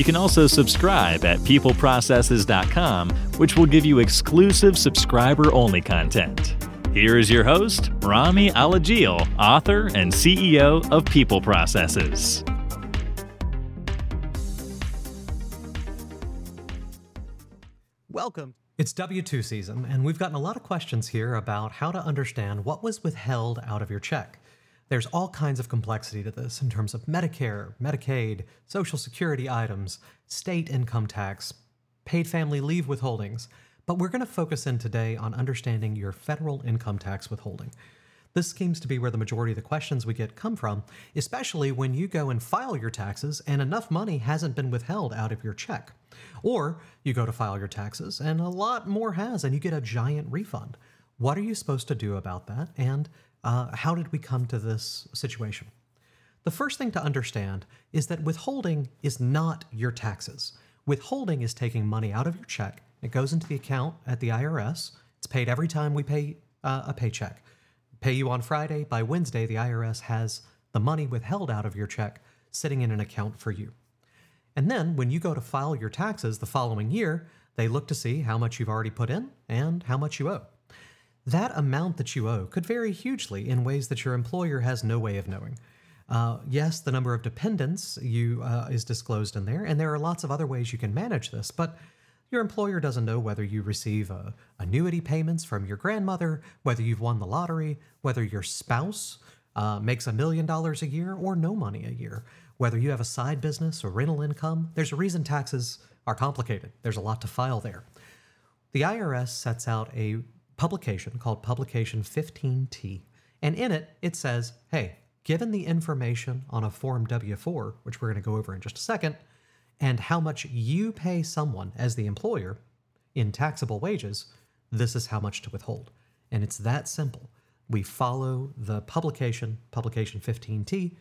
You can also subscribe at peopleprocesses.com, which will give you exclusive subscriber only content. Here is your host, Rami Alajil, author and CEO of People Processes. Welcome. It's W 2 season, and we've gotten a lot of questions here about how to understand what was withheld out of your check. There's all kinds of complexity to this in terms of Medicare, Medicaid, Social Security items, state income tax, paid family leave withholdings, but we're going to focus in today on understanding your federal income tax withholding. This seems to be where the majority of the questions we get come from, especially when you go and file your taxes and enough money hasn't been withheld out of your check. Or you go to file your taxes and a lot more has, and you get a giant refund. What are you supposed to do about that? And uh, how did we come to this situation? The first thing to understand is that withholding is not your taxes. Withholding is taking money out of your check, it goes into the account at the IRS. It's paid every time we pay uh, a paycheck pay you on Friday, by Wednesday, the IRS has the money withheld out of your check sitting in an account for you. And then when you go to file your taxes the following year, they look to see how much you've already put in and how much you owe. That amount that you owe could vary hugely in ways that your employer has no way of knowing. Uh, yes, the number of dependents you uh, is disclosed in there, and there are lots of other ways you can manage this, but your employer doesn't know whether you receive uh, annuity payments from your grandmother, whether you've won the lottery, whether your spouse uh, makes a million dollars a year or no money a year, whether you have a side business or rental income. There's a reason taxes are complicated. There's a lot to file there. The IRS sets out a publication called Publication 15T, and in it, it says, hey, given the information on a Form W 4, which we're going to go over in just a second, and how much you pay someone as the employer in taxable wages, this is how much to withhold. And it's that simple. We follow the publication, publication 15T,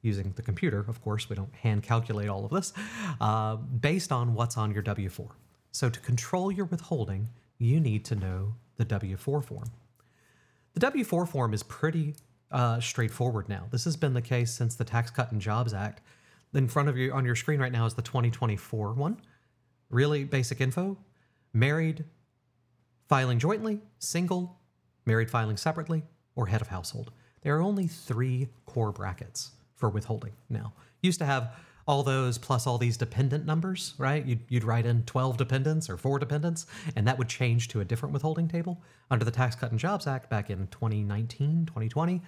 using the computer, of course, we don't hand calculate all of this, uh, based on what's on your W 4. So to control your withholding, you need to know the W 4 form. The W 4 form is pretty uh, straightforward now. This has been the case since the Tax Cut and Jobs Act in front of you on your screen right now is the 2024 one. Really basic info. Married, filing jointly, single, married filing separately, or head of household. There are only three core brackets for withholding now. Used to have all those plus all these dependent numbers, right? You'd, you'd write in 12 dependents or four dependents, and that would change to a different withholding table. Under the Tax Cut and Jobs Act back in 2019, 2020,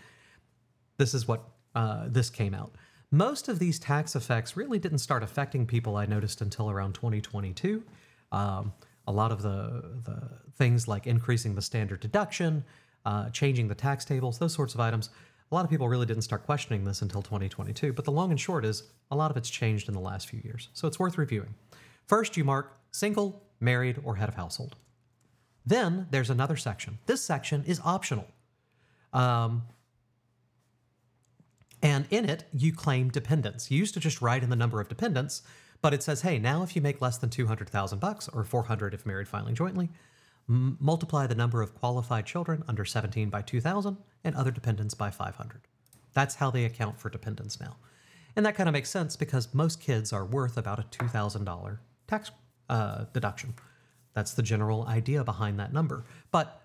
this is what uh, this came out. Most of these tax effects really didn't start affecting people, I noticed, until around 2022. Um, a lot of the, the things like increasing the standard deduction, uh, changing the tax tables, those sorts of items, a lot of people really didn't start questioning this until 2022. But the long and short is a lot of it's changed in the last few years. So it's worth reviewing. First, you mark single, married, or head of household. Then there's another section. This section is optional. Um, and in it, you claim dependents. You used to just write in the number of dependents, but it says, hey, now if you make less than 200,000 bucks or 400 if married filing jointly, multiply the number of qualified children under 17 by 2,000 and other dependents by 500. That's how they account for dependents now. And that kind of makes sense because most kids are worth about a $2,000 tax uh, deduction. That's the general idea behind that number. But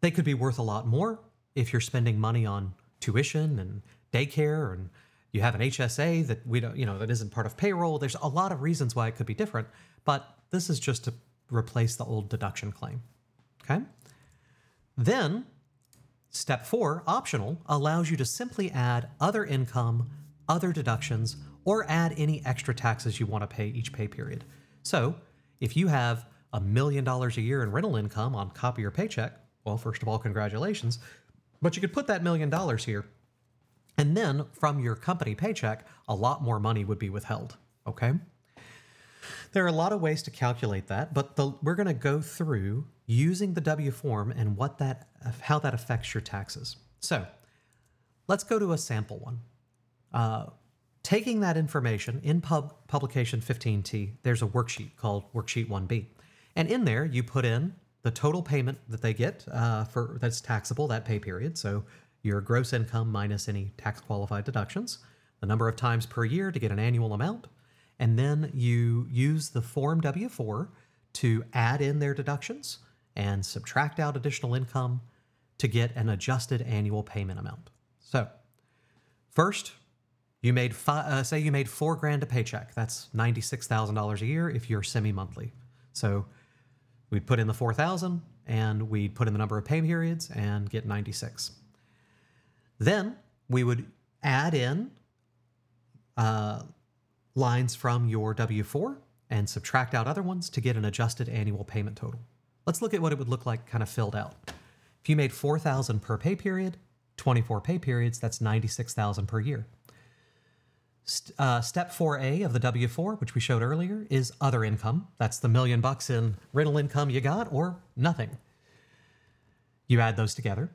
they could be worth a lot more if you're spending money on tuition and daycare and you have an HSA that we don't, you know, that isn't part of payroll. There's a lot of reasons why it could be different, but this is just to replace the old deduction claim. Okay? Then, step four, optional, allows you to simply add other income, other deductions, or add any extra taxes you want to pay each pay period. So, if you have a million dollars a year in rental income on top of your paycheck, well, first of all, congratulations. But you could put that million dollars here and then from your company paycheck, a lot more money would be withheld. Okay. There are a lot of ways to calculate that, but the, we're going to go through using the W form and what that how that affects your taxes. So, let's go to a sample one. Uh, taking that information in pub, publication 15T, there's a worksheet called Worksheet 1B. And in there, you put in the total payment that they get uh, for that's taxable that pay period. So your gross income minus any tax qualified deductions, the number of times per year to get an annual amount, and then you use the Form W 4 to add in their deductions and subtract out additional income to get an adjusted annual payment amount. So, first, you made five, uh, say you made four grand a paycheck. That's ninety-six thousand dollars a year if you're semi-monthly. So, we'd put in the four thousand and we'd put in the number of pay periods and get ninety-six. Then we would add in uh, lines from your W 4 and subtract out other ones to get an adjusted annual payment total. Let's look at what it would look like kind of filled out. If you made 4000 per pay period, 24 pay periods, that's 96,000 per year. Uh, step 4A of the W 4, which we showed earlier, is other income. That's the million bucks in rental income you got or nothing. You add those together.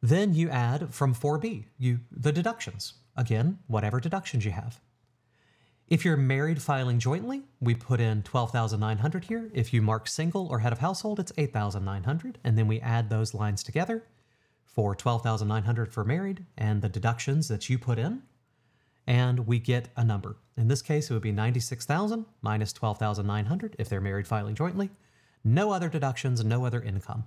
Then you add from 4B, you the deductions. Again, whatever deductions you have. If you're married filing jointly, we put in 12,900 here. If you mark single or head of household, it's 8,900 and then we add those lines together for 12,900 for married and the deductions that you put in and we get a number. In this case, it would be 96,000 minus 12,900 if they're married filing jointly. No other deductions, no other income.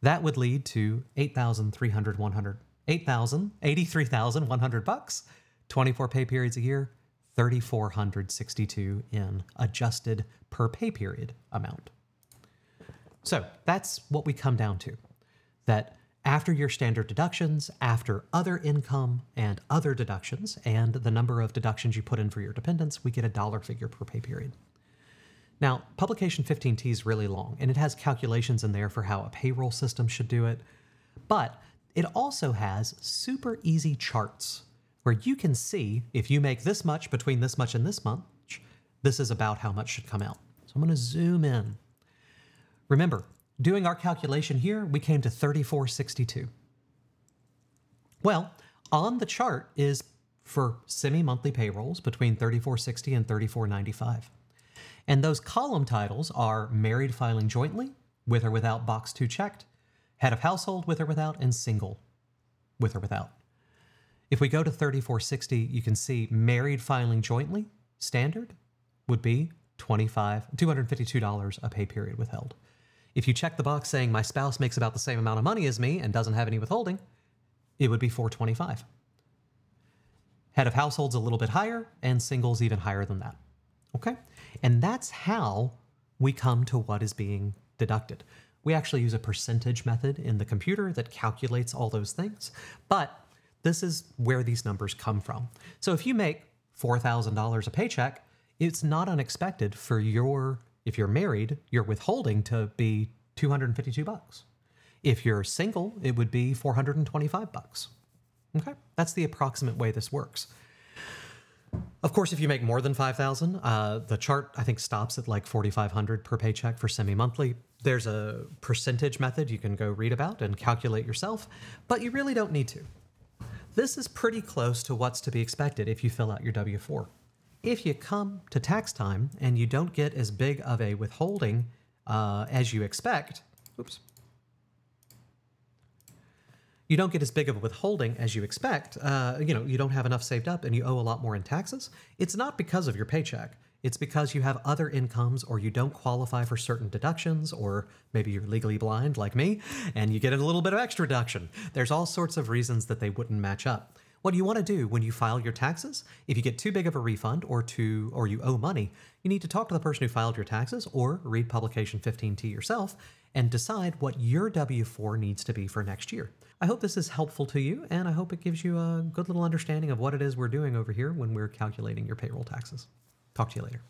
That would lead to 8,300 100 8,000 83,100 bucks, 24 pay periods a year, 3,462 in adjusted per pay period amount. So that's what we come down to. That after your standard deductions, after other income and other deductions, and the number of deductions you put in for your dependents, we get a dollar figure per pay period. Now, publication 15T is really long, and it has calculations in there for how a payroll system should do it, but it also has super easy charts where you can see if you make this much between this much and this much, this is about how much should come out. So I'm going to zoom in. Remember, doing our calculation here, we came to 3462. Well, on the chart is for semi-monthly payrolls between 3460 and 3495. And those column titles are married filing jointly, with or without box 2 checked, head of household with or without, and single with or without. If we go to 3460, you can see married filing jointly, standard, would be 25 $252 a pay period withheld. If you check the box saying my spouse makes about the same amount of money as me and doesn't have any withholding, it would be 425. Head of households a little bit higher and singles even higher than that. Okay? And that's how we come to what is being deducted. We actually use a percentage method in the computer that calculates all those things, but this is where these numbers come from. So if you make $4,000 a paycheck, it's not unexpected for your if you're married, your withholding to be 252 bucks. If you're single, it would be 425 bucks. Okay? That's the approximate way this works. Of course, if you make more than 5,000, uh, the chart I think stops at like 4,500 per paycheck for semi-monthly. There's a percentage method you can go read about and calculate yourself, but you really don't need to. This is pretty close to what's to be expected if you fill out your W-4. If you come to tax time and you don't get as big of a withholding uh, as you expect, oops, you don't get as big of a withholding as you expect, uh, you know, you don't have enough saved up and you owe a lot more in taxes, it's not because of your paycheck. It's because you have other incomes or you don't qualify for certain deductions, or maybe you're legally blind like me and you get a little bit of extra deduction. There's all sorts of reasons that they wouldn't match up. What you want to do when you file your taxes? If you get too big of a refund or too or you owe money, you need to talk to the person who filed your taxes or read publication 15T yourself and decide what your W4 needs to be for next year. I hope this is helpful to you and I hope it gives you a good little understanding of what it is we're doing over here when we're calculating your payroll taxes. Talk to you later.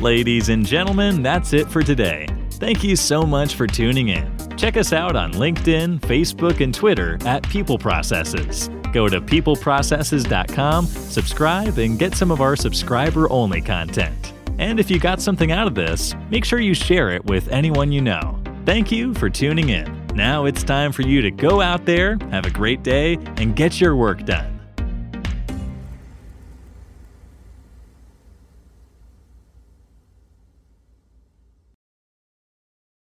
Ladies and gentlemen, that's it for today. Thank you so much for tuning in. Check us out on LinkedIn, Facebook, and Twitter at People Processes. Go to peopleprocesses.com, subscribe, and get some of our subscriber only content. And if you got something out of this, make sure you share it with anyone you know. Thank you for tuning in. Now it's time for you to go out there, have a great day, and get your work done.